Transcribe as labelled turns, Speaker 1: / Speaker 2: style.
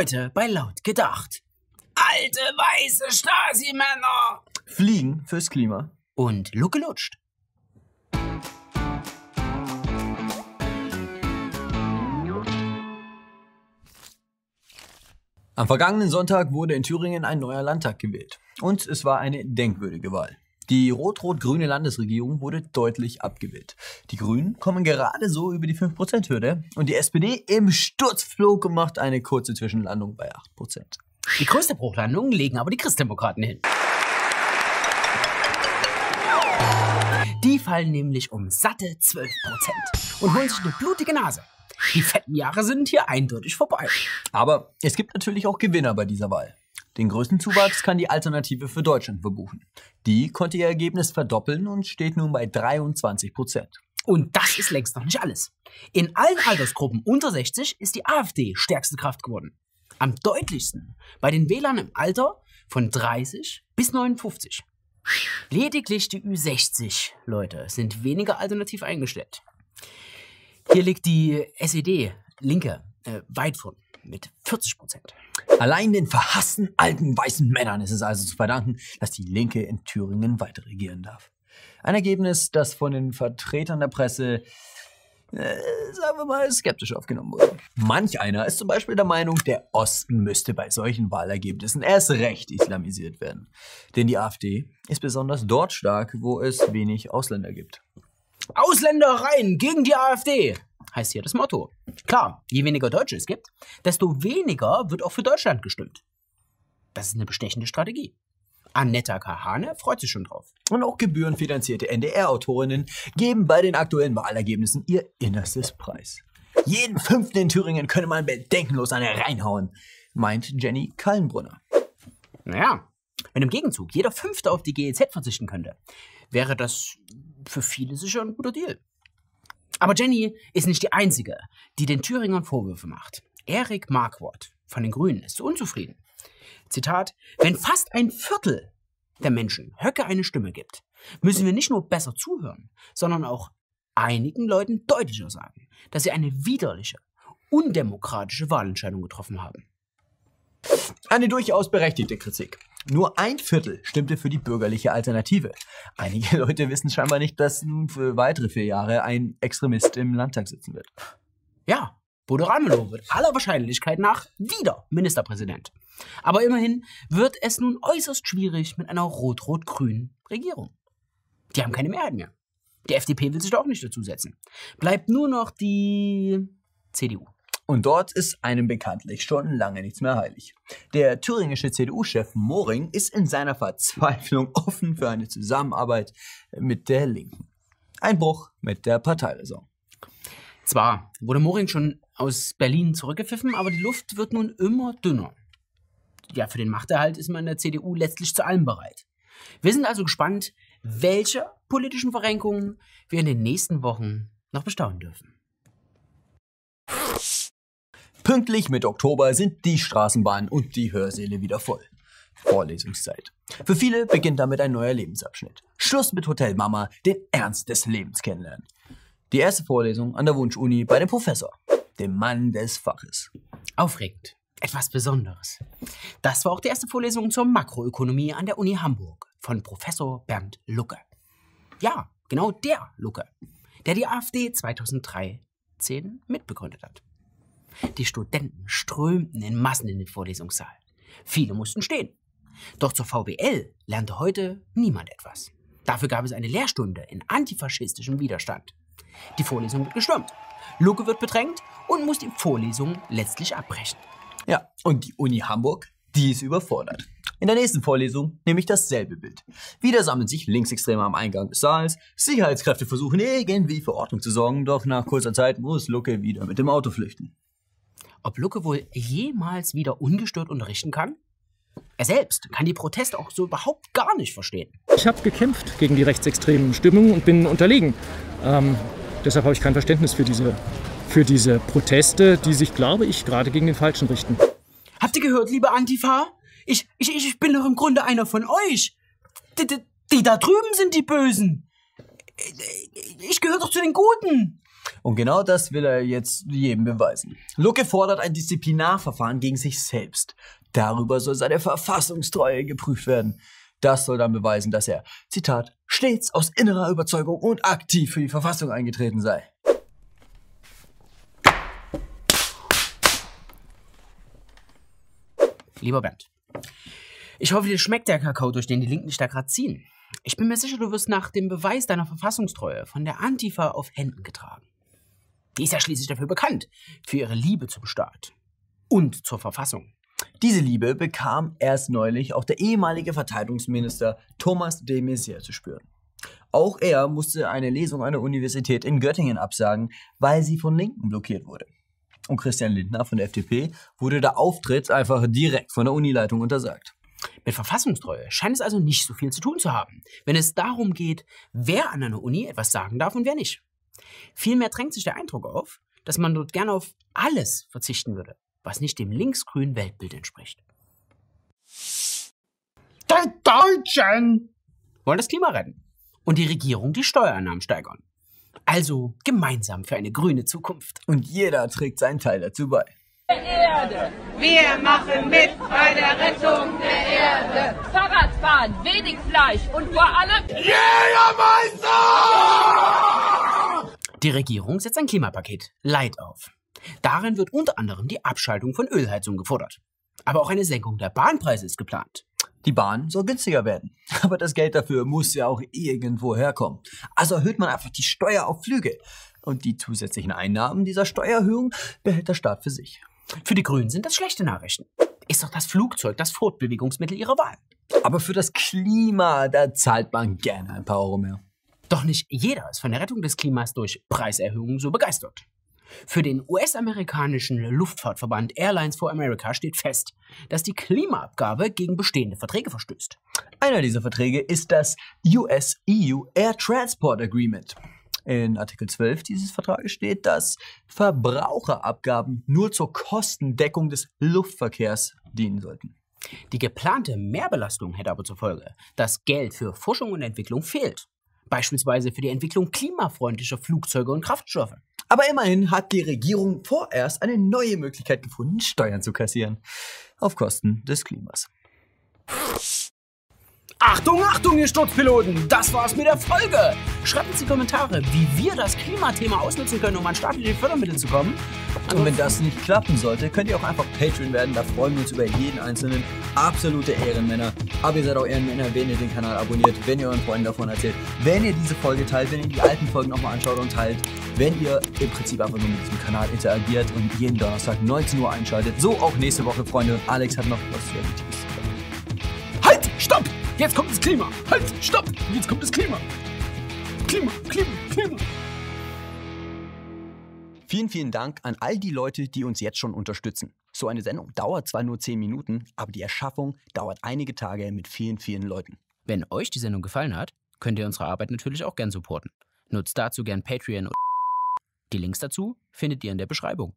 Speaker 1: Heute bei Laut gedacht. Alte weiße Stasi-Männer.
Speaker 2: Fliegen fürs Klima.
Speaker 1: Und Lucke lutscht.
Speaker 2: Am vergangenen Sonntag wurde in Thüringen ein neuer Landtag gewählt. Und es war eine denkwürdige Wahl. Die rot-rot-grüne Landesregierung wurde deutlich abgewählt. Die Grünen kommen gerade so über die 5%-Hürde und die SPD im Sturzflug macht eine kurze Zwischenlandung bei 8%.
Speaker 1: Die größte Bruchlandung legen aber die Christdemokraten hin. Die fallen nämlich um satte 12% und holen sich eine blutige Nase. Die fetten Jahre sind hier eindeutig vorbei.
Speaker 2: Aber es gibt natürlich auch Gewinner bei dieser Wahl. Den größten Zuwachs kann die Alternative für Deutschland verbuchen. Die konnte ihr Ergebnis verdoppeln und steht nun bei 23 Prozent.
Speaker 1: Und das ist längst noch nicht alles. In allen Altersgruppen unter 60 ist die AfD stärkste Kraft geworden. Am deutlichsten bei den Wählern im Alter von 30 bis 59. Lediglich die Ü60 Leute sind weniger alternativ eingestellt. Hier liegt die SED, Linke, äh, weit vorn mit 40 Prozent.
Speaker 2: Allein den verhassten alten weißen Männern ist es also zu verdanken, dass die Linke in Thüringen weiter regieren darf. Ein Ergebnis, das von den Vertretern der Presse, äh, sagen wir mal, skeptisch aufgenommen wurde. Manch einer ist zum Beispiel der Meinung, der Osten müsste bei solchen Wahlergebnissen erst recht islamisiert werden. Denn die AfD ist besonders dort stark, wo es wenig Ausländer gibt.
Speaker 1: Ausländer rein gegen die AfD, heißt hier das Motto. Klar, je weniger Deutsche es gibt, desto weniger wird auch für Deutschland gestimmt. Das ist eine bestechende Strategie. Annetta Kahane freut sich schon drauf.
Speaker 2: Und auch gebührenfinanzierte NDR-Autorinnen geben bei den aktuellen Wahlergebnissen ihr Innerstes preis. Jeden fünften in Thüringen könne man bedenkenlos eine reinhauen, meint Jenny Kallenbrunner.
Speaker 1: Naja, wenn im Gegenzug jeder Fünfte auf die GEZ verzichten könnte, wäre das für viele sicher ein guter Deal. Aber Jenny ist nicht die Einzige, die den Thüringern Vorwürfe macht. Erik Marquardt von den Grünen ist unzufrieden. Zitat, wenn fast ein Viertel der Menschen Höcke eine Stimme gibt, müssen wir nicht nur besser zuhören, sondern auch einigen Leuten deutlicher sagen, dass sie eine widerliche, undemokratische Wahlentscheidung getroffen haben.
Speaker 2: Eine durchaus berechtigte Kritik. Nur ein Viertel stimmte für die bürgerliche Alternative. Einige Leute wissen scheinbar nicht, dass nun für weitere vier Jahre ein Extremist im Landtag sitzen wird.
Speaker 1: Ja, Bodo Ramelow wird aller Wahrscheinlichkeit nach wieder Ministerpräsident. Aber immerhin wird es nun äußerst schwierig mit einer rot-rot-grünen Regierung. Die haben keine Mehrheit mehr. Die FDP will sich da auch nicht dazusetzen. Bleibt nur noch die CDU.
Speaker 2: Und dort ist einem bekanntlich schon lange nichts mehr heilig. Der thüringische CDU-Chef Moring ist in seiner Verzweiflung offen für eine Zusammenarbeit mit der Linken. Ein Bruch mit der Parteiräson.
Speaker 1: Zwar wurde Moring schon aus Berlin zurückgepfiffen, aber die Luft wird nun immer dünner. Ja, für den Machterhalt ist man in der CDU letztlich zu allem bereit. Wir sind also gespannt, welche politischen Verrenkungen wir in den nächsten Wochen noch bestaunen dürfen.
Speaker 2: Pünktlich mit Oktober sind die Straßenbahnen und die Hörsäle wieder voll. Vorlesungszeit. Für viele beginnt damit ein neuer Lebensabschnitt. Schluss mit Hotel Mama, den Ernst des Lebens kennenlernen. Die erste Vorlesung an der Wunschuni bei dem Professor, dem Mann des Faches.
Speaker 1: Aufregend. Etwas Besonderes. Das war auch die erste Vorlesung zur Makroökonomie an der Uni Hamburg von Professor Bernd Lucke. Ja, genau der Lucke, der die AfD 2013 mitbegründet hat. Die Studenten strömten in Massen in den Vorlesungssaal. Viele mussten stehen. Doch zur VWL lernte heute niemand etwas. Dafür gab es eine Lehrstunde in antifaschistischem Widerstand. Die Vorlesung wird gestürmt. Luke wird bedrängt und muss die Vorlesung letztlich abbrechen.
Speaker 2: Ja, und die Uni Hamburg, die ist überfordert. In der nächsten Vorlesung nehme ich dasselbe Bild. Wieder sammeln sich Linksextreme am Eingang des Saals. Sicherheitskräfte versuchen irgendwie für Ordnung zu sorgen, doch nach kurzer Zeit muss Lucke wieder mit dem Auto flüchten
Speaker 1: ob Lucke wohl jemals wieder ungestört unterrichten kann? Er selbst kann die Proteste auch so überhaupt gar nicht verstehen.
Speaker 3: Ich habe gekämpft gegen die rechtsextremen Stimmungen und bin unterlegen. Ähm, deshalb habe ich kein Verständnis für diese, für diese Proteste, die sich, glaube ich, gerade gegen den Falschen richten.
Speaker 1: Habt ihr gehört, liebe Antifa? Ich, ich, ich bin doch im Grunde einer von euch. Die, die, die da drüben sind die Bösen. Ich gehöre doch zu den Guten.
Speaker 2: Und genau das will er jetzt jedem beweisen. Lucke fordert ein Disziplinarverfahren gegen sich selbst. Darüber soll seine Verfassungstreue geprüft werden. Das soll dann beweisen, dass er, Zitat, stets aus innerer Überzeugung und aktiv für die Verfassung eingetreten sei.
Speaker 1: Lieber Bernd, ich hoffe, dir schmeckt der Kakao, durch den die Linken dich da gerade ziehen. Ich bin mir sicher, du wirst nach dem Beweis deiner Verfassungstreue von der Antifa auf Händen getragen. Die ist ja schließlich dafür bekannt, für ihre Liebe zum Staat und zur Verfassung.
Speaker 2: Diese Liebe bekam erst neulich auch der ehemalige Verteidigungsminister Thomas de Maizière zu spüren. Auch er musste eine Lesung an der Universität in Göttingen absagen, weil sie von Linken blockiert wurde. Und Christian Lindner von der FDP wurde der Auftritt einfach direkt von der Unileitung untersagt.
Speaker 1: Mit Verfassungstreue scheint es also nicht so viel zu tun zu haben, wenn es darum geht, wer an einer Uni etwas sagen darf und wer nicht. Vielmehr drängt sich der Eindruck auf, dass man dort gerne auf alles verzichten würde, was nicht dem linksgrünen Weltbild entspricht.
Speaker 4: Die Deutschen
Speaker 1: wollen das Klima retten und die Regierung die Steuereinnahmen steigern. Also gemeinsam für eine grüne Zukunft.
Speaker 2: Und jeder trägt seinen Teil dazu bei.
Speaker 5: Erde. Wir machen mit bei der Rettung der Erde. Fahrradfahren, wenig Fleisch und vor allem
Speaker 4: Jägermeister!
Speaker 1: Die Regierung setzt ein Klimapaket Light auf. Darin wird unter anderem die Abschaltung von Ölheizungen gefordert. Aber auch eine Senkung der Bahnpreise ist geplant.
Speaker 2: Die Bahn soll günstiger werden. Aber das Geld dafür muss ja auch irgendwo herkommen. Also erhöht man einfach die Steuer auf Flüge. Und die zusätzlichen Einnahmen dieser Steuererhöhung behält der Staat für sich.
Speaker 1: Für die Grünen sind das schlechte Nachrichten. Ist doch das Flugzeug das Fortbewegungsmittel ihrer Wahl.
Speaker 2: Aber für das Klima, da zahlt man gerne ein paar Euro mehr.
Speaker 1: Doch nicht jeder ist von der Rettung des Klimas durch Preiserhöhungen so begeistert. Für den US-amerikanischen Luftfahrtverband Airlines for America steht fest, dass die Klimaabgabe gegen bestehende Verträge verstößt.
Speaker 2: Einer dieser Verträge ist das US-EU Air Transport Agreement. In Artikel 12 dieses Vertrages steht, dass Verbraucherabgaben nur zur Kostendeckung des Luftverkehrs dienen sollten.
Speaker 1: Die geplante Mehrbelastung hätte aber zur Folge, dass Geld für Forschung und Entwicklung fehlt. Beispielsweise für die Entwicklung klimafreundlicher Flugzeuge und Kraftstoffe.
Speaker 2: Aber immerhin hat die Regierung vorerst eine neue Möglichkeit gefunden, Steuern zu kassieren. Auf Kosten des Klimas.
Speaker 1: Achtung, Achtung, ihr Sturzpiloten! Das war's mit der Folge! Schreibt uns die Kommentare, wie wir das Klimathema ausnutzen können, um an staatliche Fördermittel zu kommen.
Speaker 2: Und wenn das nicht klappen sollte, könnt ihr auch einfach Patreon werden. Da freuen wir uns über jeden einzelnen. Absolute Ehrenmänner. Aber ihr seid auch Ehrenmänner, wenn ihr den Kanal abonniert, wenn ihr euren Freunden davon erzählt, wenn ihr diese Folge teilt, wenn ihr die alten Folgen nochmal anschaut und teilt, wenn ihr im Prinzip einfach nur mit diesem Kanal interagiert und jeden Donnerstag 19 Uhr einschaltet. So auch nächste Woche, Freunde. Und Alex hat noch was sehr Wichtiges
Speaker 4: Jetzt kommt das Klima! Halt! Stopp! Jetzt kommt das Klima! Klima, Klima, Klima!
Speaker 2: Vielen, vielen Dank an all die Leute, die uns jetzt schon unterstützen. So eine Sendung dauert zwar nur 10 Minuten, aber die Erschaffung dauert einige Tage mit vielen, vielen Leuten.
Speaker 1: Wenn euch die Sendung gefallen hat, könnt ihr unsere Arbeit natürlich auch gern supporten. Nutzt dazu gern Patreon und die Links dazu findet ihr in der Beschreibung.